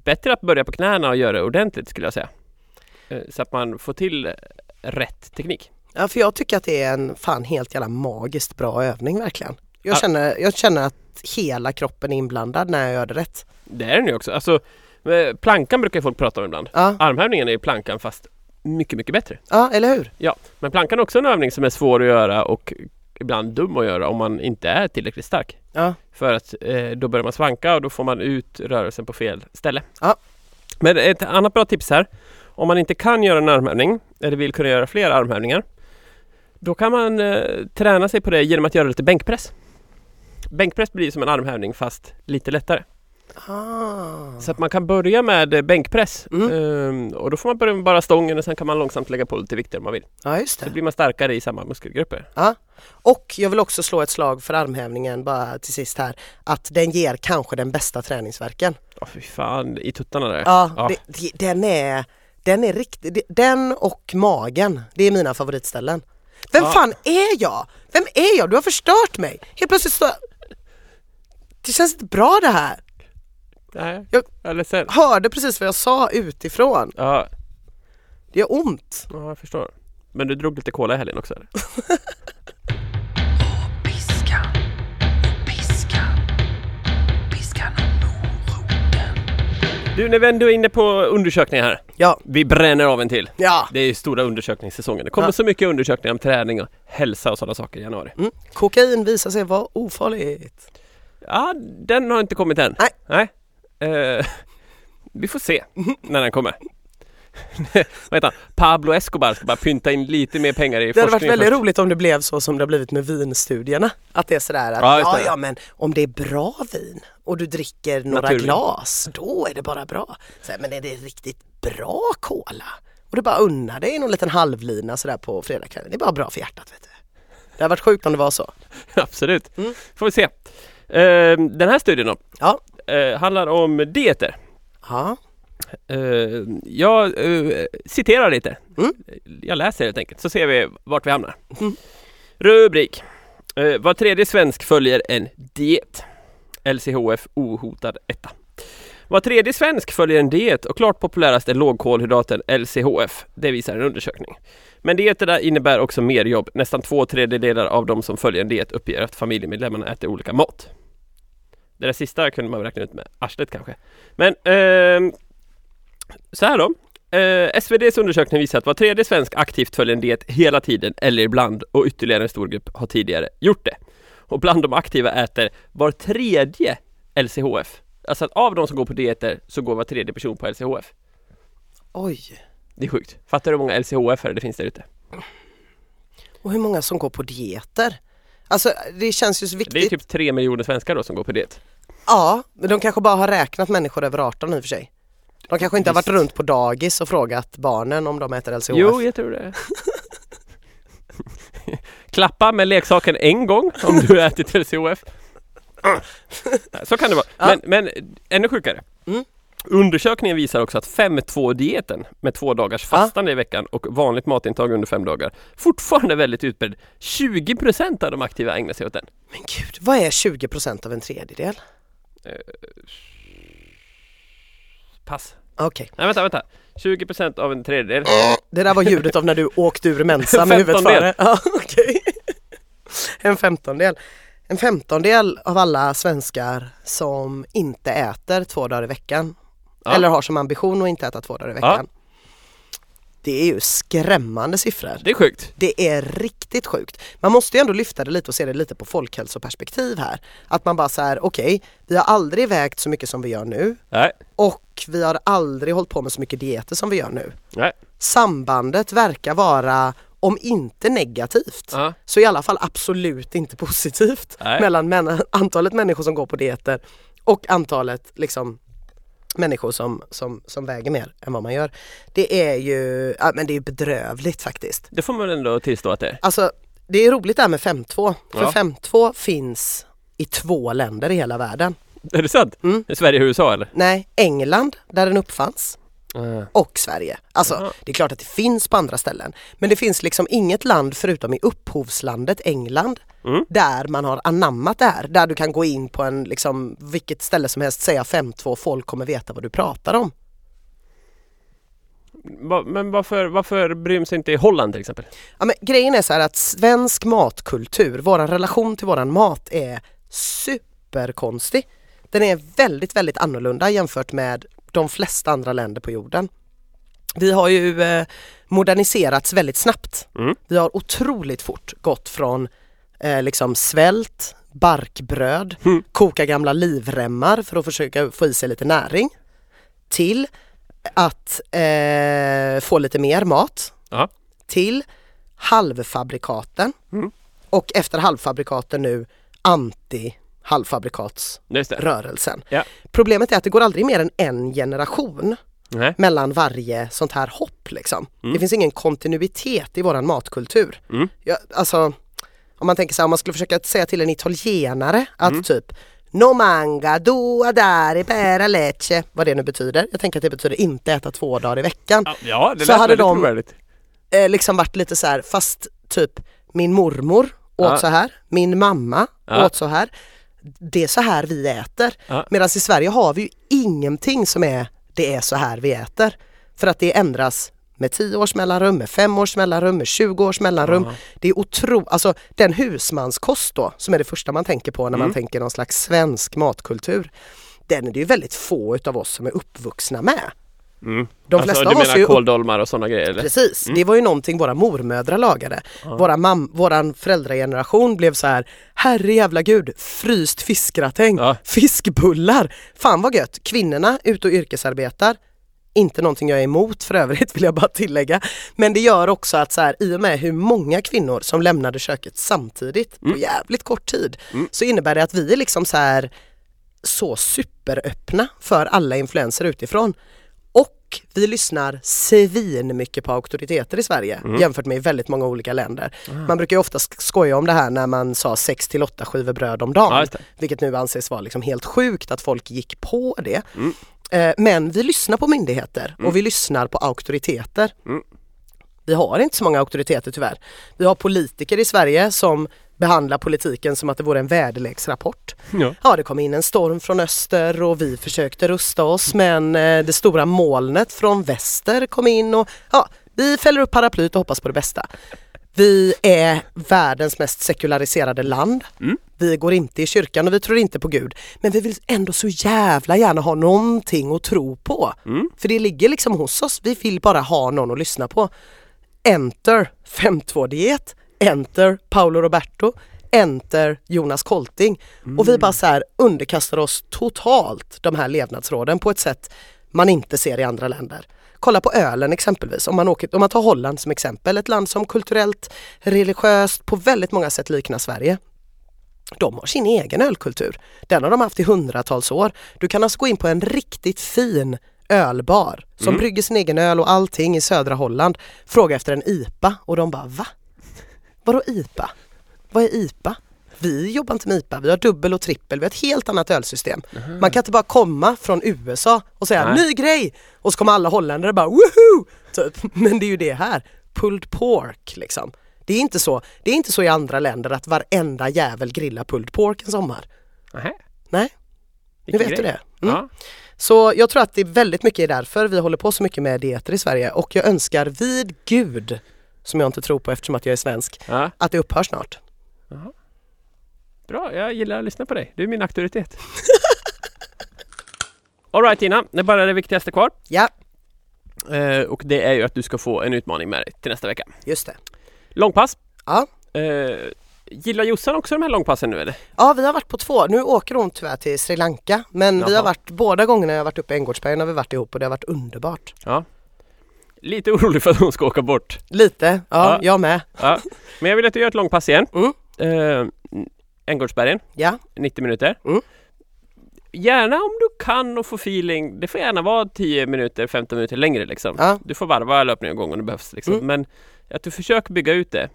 bättre att börja på knäna och göra det ordentligt skulle jag säga. Eh, så att man får till rätt teknik. ja, för jag tycker att det är en fan helt jävla magiskt bra övning verkligen. Jag, Ja. känner, jag känner att hela kroppen är inblandad när jag gör det rätt. Det är den ju också. Alltså, eh, plankan brukar folk prata om ibland. Ja, Armhävningen är ju plankan fast mycket, mycket bättre. ja eller hur? Ja, men plankan är också en övning som är svår att göra och ibland dum att göra om man inte är tillräckligt stark. Ja, För att eh, då börjar man svanka och då får man ut rörelsen på fel ställe. Ja. Men ett annat bra tips här. Om man inte kan göra en armhävning eller vill kunna göra fler armhävningar. Då kan man eh, träna sig på det genom att göra lite bänkpress. Bänkpress blir som en armhävning fast lite lättare. ah. Så att man kan börja med bänkpress. Mm. Ehm, och då får man börja med bara stången och sen kan man långsamt lägga på lite vikter om man vill. ja just Så det. blir man starkare i samma muskelgrupper. Ja. Och jag vill också slå ett slag för armhävningen bara till sist här. Att den ger kanske den bästa träningsverken. Åh fy fan, i tuttarna där. Ja, Ja. Det, den är den är riktigt, den och magen, det är mina favoritställen. Vem Ja. fan är jag? Vem är jag? Du har förstört mig. Helt plötsligt står. Det känns inte bra det här. Nej, Jag- jag är ledsen. Hörde precis vad jag sa utifrån. Ja, Det gör ont. ja, jag förstår. Men du drog lite cola i helgen också eller? *laughs* Piskan, piskan, piskan och moroten. Du, när vi ändå är inne på undersökningar här. Ja, Vi bränner av en till. ja. Det är ju stora undersökningssäsongen. Det kommer Ja. så mycket undersökningar om träning och hälsa och sådana saker i januari. Mm. Kokain visar sig vara ofarligt. Ja, den har inte kommit än. Nej. Nej. Eh, vi får se när den kommer. *laughs* Vad heter han? Pablo Escobar ska bara pynta in lite mer pengar i Det hade varit forskningen väldigt först. roligt om det blev så som det har blivit med vinstudierna. Att det är sådär att Ja, ja, ja men om det är bra vin och du dricker några Naturvin. glas, då är det bara bra. Så här, men är det riktigt bra cola? Och du bara unnar dig någon liten halvlina sådär på fredagskvällen. Det är bara bra för hjärtat vet du. Det hade varit sjukt om det var så. *laughs* Absolut. Mm. Får vi se. Eh, den här studien då, Ja. eh, handlar om dieter. Ja. Eh, jag eh, citerar lite. Mm. Jag läser helt enkelt så ser vi vart vi hamnar. Mm. Rubrik. Var tredje svensk följer en diet. LCHF ohotad etta. Var tredje svensk följer en diet och klart populärast är lågkolhydraten LCHF. Det visar en undersökning. Men dieterna innebär också mer jobb. Nästan två tredjedelar av de som följer en diet uppger att familjemedlemmarna äter olika mat. Det där sista kunde man räkna ut med arslet kanske. Men ehm, så här då. Eh, SVDs undersökning visar att var tredje svensk aktivt följer en diet hela tiden eller ibland och ytterligare en stor grupp har tidigare gjort det. Och bland de aktiva äter var tredje LCHF. Alltså att av de som går på dieter så går var tredje person på LCHF. Oj. Det är sjukt. Fattar du hur många LCHF det finns där ute? Och hur många som går på dieter? Alltså det känns ju så viktigt. Det är typ tre miljoner svenskar då som går på diet. Ja, men de kanske bara har räknat människor över 18 i och för sig. De kanske inte har varit Visst. runt på dagis och frågat barnen om de äter LCHF. Jo, jag tror det. *laughs* Klappa med leksaken en gång om du ätit LCHF. Så kan det vara. Ja. Men, men ännu sjukare. Mm. Undersökningen visar också att 5-2-dieten med två dagars fastande i veckan och vanligt matintag under fem dagar fortfarande är väldigt utbredd. 20% av de aktiva ägnar sig åt den. Men gud, vad är 20% av en tredjedel? Pass. Okej, Nej vänta, vänta. 20% av en tredjedel. det där var ljudet av när du åkte ur Mensa med huvudet före. Ja, okej. En femtondel. En femtondel av alla svenskar som inte äter två dagar i veckan. Ja. Eller har som ambition att inte äta två dagar i veckan. Det är ju skrämmande siffror. Det är sjukt. Det är riktigt sjukt. Man måste ju ändå lyfta det lite och se det lite på folkhälsoperspektiv här. Att man bara så här, okej, vi har aldrig vägt så mycket som vi gör nu Nej, och vi har aldrig hållit på med så mycket dieter som vi gör nu. nej. Sambandet verkar vara om inte negativt, Ja. så i alla fall absolut inte positivt Nej. mellan antalet människor som går på dieter och antalet liksom människor som, som, som väger mer än vad man gör. Det är ju, ja, men det är bedrövligt faktiskt. Det får man ändå tillstå att det är. Alltså det är roligt det här med 5.2 för Ja. 5.2 finns i två länder i hela världen. Är det sant? Mm. Är Sverige och USA eller? Nej, England där den uppfanns och Sverige. Alltså Jaha. det är klart att det finns på andra ställen. Men det finns liksom inget land förutom i upphovslandet England Mm. där man har anammat det här. Där du kan gå in på en, liksom, vilket ställe som helst, säga 5.2 folk kommer veta vad du pratar om. Men varför, varför bryr de sig inte i Holland till exempel? Ja, men grejen är så här att svensk matkultur, vår relation till våran mat är superkonstig. Den är väldigt, väldigt annorlunda jämfört med de flesta andra länder på jorden. Vi har ju eh, moderniserats väldigt snabbt. Mm. Vi har otroligt fort gått från eh, liksom svält, barkbröd, Mm. koka gamla livremmar för att försöka få i sig lite näring till att eh, få lite mer mat Ja. till halvfabrikaten Mm. och efter halvfabrikaten nu anti. Halvfabrikatsrörelsen. Ja. Problemet är att det går aldrig mer än en generation Nej. mellan varje sånt här hopp liksom. Mm. Det finns ingen kontinuitet i våran matkultur. Mm. Ja, alltså, om man tänker så här, om man skulle försöka säga till en italienare att Mm. typ No manga, dua dare, bära leche, vad det nu betyder. Jag tänker att det betyder inte äta två dagar i veckan. Ja, det Så lät hade väldigt de- trovärdigt. Eh, liksom varit lite så här, fast typ min mormor åt Ja. så här, min mamma Ja. åt så här. Det är så här vi äter. Ja. Medan i Sverige har vi ju ingenting som är det är så här vi äter. För att det ändras med 10 års mellanrum, med 5 års mellanrum, med 20 års mellanrum. Ja. Det är otroligt, alltså den husmanskost då som är det första man tänker på när Mm. man tänker någon slags svensk matkultur. Den är det ju väldigt få utav oss som är uppvuxna med. Mm. De alltså, flesta du av oss menar ju kåldolmar och sådana grejer eller? Precis, Mm. det var ju någonting våra mormödrar lagade. Våra mam- våran föräldrageneration blev så här, herre jävla gud, fryst fiskgratäng, Ja. fiskbullar. Fan vad gött, kvinnorna ut och yrkesarbetar. Inte någonting jag är emot för övrigt *laughs* vill jag bara tillägga. Men det gör också att så här, i och med hur många kvinnor som lämnade köket samtidigt på jävligt kort tid Mm. så innebär det att vi är liksom så här så superöppna för alla influenser utifrån. Och vi lyssnar svin mycket på auktoriteter i Sverige Mm. jämfört med i väldigt många olika länder. Man brukar ju ofta sk- skoja om det här när man sa 6 till 8 skivor bröd om dagen. Ja, vilket nu anses vara liksom helt sjukt att folk gick på det. Mm. Eh, Men vi lyssnar på myndigheter och vi lyssnar på auktoriteter. Mm. Vi har inte så många auktoriteter tyvärr. Vi har politiker i Sverige som behandlar politiken som att det vore en väderleksrapport. Ja. Ja, det kom in en storm från öster och vi försökte rusta oss men eh, det stora molnet från väster kom in och ja, vi fäller upp paraplyet och hoppas på det bästa. Vi är världens mest sekulariserade land. Mm. Vi går inte i kyrkan och vi tror inte på Gud. Men vi vill ändå så jävla gärna ha någonting att tro på. Mm. För det ligger liksom hos oss. Vi vill bara ha någon att lyssna på. Enter 5.2-diet, enter Paolo Roberto, enter Jonas Kolting. Och vi bara så här underkastar oss totalt de här levnadsråden på ett sätt man inte ser i andra länder. Kolla på ölen exempelvis, om man, åker, om man tar Holland som exempel, ett land som kulturellt, religiöst, på väldigt många sätt liknar Sverige. De har sin egen ölkultur. Den har de haft i hundratals år. Du kan alltså gå in på en riktigt fin ölbar som Mm. brygger sin egen öl och allting i södra Holland. Fråga efter en IPA och de bara va? Vadå IPA? Vad är IPA? Vi jobbar inte med IPA, vi har dubbel och trippel, vi har ett helt annat ölsystem. Man kan inte bara komma från USA och säga Nej. ny grej och så kommer alla holländare bara woho! Typ. Men det är ju det här, pulled pork liksom. Det är, inte så, det är inte så i andra länder att varenda jävel grillar pulled pork en sommar. Nähä. Nej, nu vet du grej. det. Mm. Ja. Så jag tror att det är väldigt mycket är därför vi håller på så mycket med dieter i Sverige och jag önskar vid Gud, som jag inte tror på eftersom att jag är svensk, Ja. att det upphör snart. Bra, jag gillar att lyssna på dig. Du är min auktoritet. *laughs* Alright Tina, det är bara det viktigaste kvar. Ja, Eh, och det är ju att du ska få en utmaning med dig till nästa vecka. just det. Långpass. Ja. Eh, gillar Jossan också de här långpassen nu eller? Ja, vi har varit på två. Nu åker hon tyvärr till Sri Lanka, men vi Jaha. har varit båda gångerna jag har varit uppe i Änggårdsbergen har vi varit ihop och det har varit underbart. Ja. Lite orolig för att hon ska åka bort. Lite, ja, Ja. jag med. Ja. Men jag vill att du gör ett långpass igen. Mm. Eh, Änggårdsbergen, Ja, 90 minuter. Mm. Gärna om du kan och får feeling. Det får gärna vara 10 minuter, 15 minuter längre liksom. ja, Du får varva löpningen en gång om det behövs liksom. Mm. Men att du försöker bygga ut det.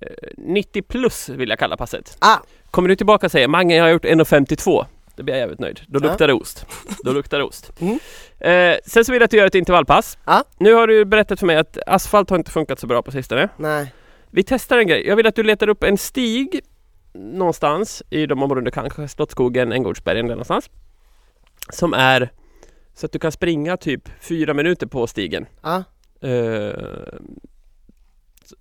Eh, 90 plus vill jag kalla passet. ah, Kommer du tillbaka och säger Mange jag har gjort 1.52 Då blir jag jävligt nöjd. Då luktar det ost. Då *laughs* luktar det ost. Mm. Eh, sen så vill jag att du gör ett intervallpass. Ja. Nu har du berättat för mig att asfalt har inte funkat så bra på sistone. nej. Vi testar en grej. Jag vill att du letar upp en stig någonstans i de områden du kan, kanske Slottsskogen, Änggårdsbergen eller någonstans. Som är så att du kan springa typ fyra minuter på stigen. Ja, Eh,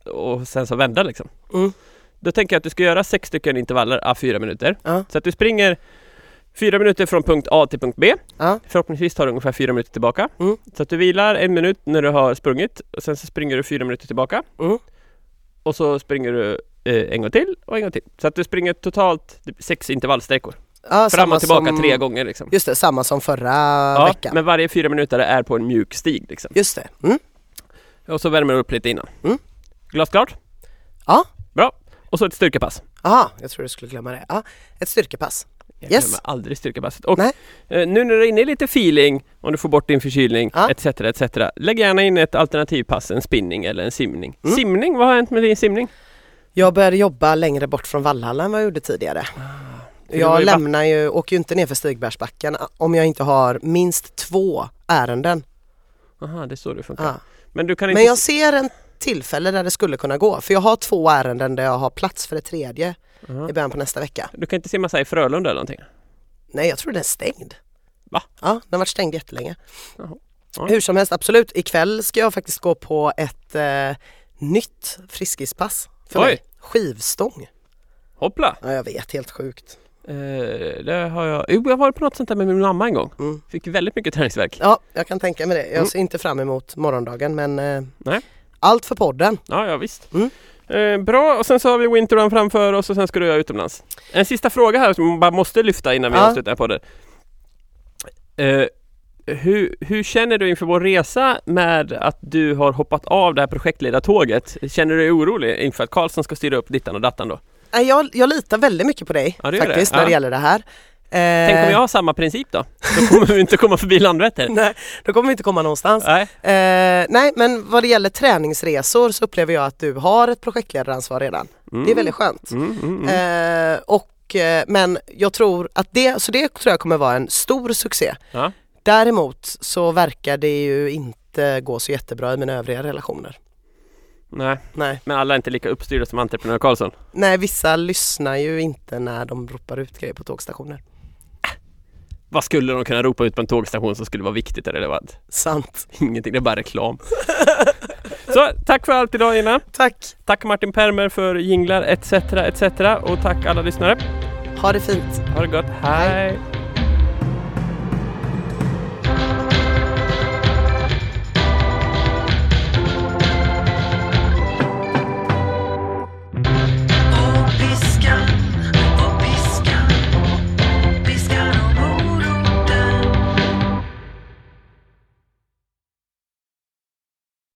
och sen så vända liksom. Mm. Då tänker jag att du ska göra sex stycken intervaller a fyra minuter. Ja. Så att du springer fyra minuter från punkt A till punkt B. ja, Förhoppningsvis tar det ungefär fyra minuter tillbaka. Mm. Så att du vilar en minut när du har sprungit och sen så springer du fyra minuter tillbaka. Mm. Och så springer du eh, en gång till och en gång till. Så att du springer totalt sex intervallsträckor. ja Fram och tillbaka som, tre gånger liksom. Just det, samma som förra Ja, veckan. men varje fyra minuter är på en mjuk stig liksom. Just det. Mm. Och så värmer du upp lite innan. Mm. Glasklart? Ja. Bra. Och så ett styrkepass. Aha, jag tror du skulle glömma det. Ja, ett styrkepass. Jag Yes. glömmer aldrig styrkepasset. Och Nej. eh, nu när du är inne i lite feeling, om du får bort din förkylning, Ja. etc, etc. Lägg gärna in ett alternativpass, en spinning eller en simning. Mm. Simning, vad har hänt med din simning? Jag började jobba längre bort från Vallhalla än vad jag gjorde tidigare. var Jag lämnar ju, åker ju inte ner för Stigbergsbacken om jag inte har minst två ärenden. Aha, det är så det funkar. Ja. Men du kan inte... Men jag ser en tillfälle där det skulle kunna gå. För jag har två ärenden där jag har plats för det tredje Aha. i början på nästa vecka. Du kan inte simma så i Frölunda eller någonting? Nej, jag tror den är stängd. Va? Ja, den har varit stängd jättelänge. Jaha. Ja. Hur som helst, absolut. Ikväll ska jag faktiskt gå på ett eh, nytt friskispass för Oj. mig. Skivstång. Hoppla! Ja, jag vet, helt sjukt. Eh, det har jag... Jo, jag varit på något sånt där med min mamma en gång. Mm. Fick väldigt mycket träningsvärk. Ja, jag kan tänka mig det. Jag Mm. ser inte fram emot morgondagen men eh, Nej. allt för podden. Ja, ja visst. Mm. Eh, bra, och sen så har vi Winterrun framför oss och sen ska du göra utomlands. En sista fråga här som man bara måste lyfta innan vi Ja. avslutar podden. Eh, hur, hur känner du inför vår resa med att du har hoppat av det här projektledartåget? Känner du dig orolig inför att Karlsson ska styra upp dittan och dattan då? Nej, Jag, jag litar väldigt mycket på dig Ja, faktiskt det. när Ja. det gäller det här. Tänk om Eh, jag har samma princip då? Då kommer vi inte komma förbi Landvetter. *laughs* Nej, då kommer vi inte komma någonstans. Nej. Eh, nej, men vad det gäller träningsresor så upplever jag att du har ett projektledaransvar redan. Mm. Det är väldigt skönt. Mm, mm, mm. Eh, och, eh, men jag tror att det, så det tror jag kommer vara en stor succé. Ja. Däremot så verkar det ju inte gå så jättebra i mina övriga relationer. Nej, Nej. men alla är inte lika uppstyrda som entreprenör Karlsson. Nej, vissa lyssnar ju inte när de ropar ut grejer på tågstationer. Vad skulle de kunna ropa ut på en tågstation som skulle vara viktigt eller relevant? Sant. Ingenting, det är bara reklam. Så tack för allt idag Ina. Tack. Tack Martin Permer för jinglar etc etc och tack alla lyssnare. Ha det fint. Ha det gott. Hej.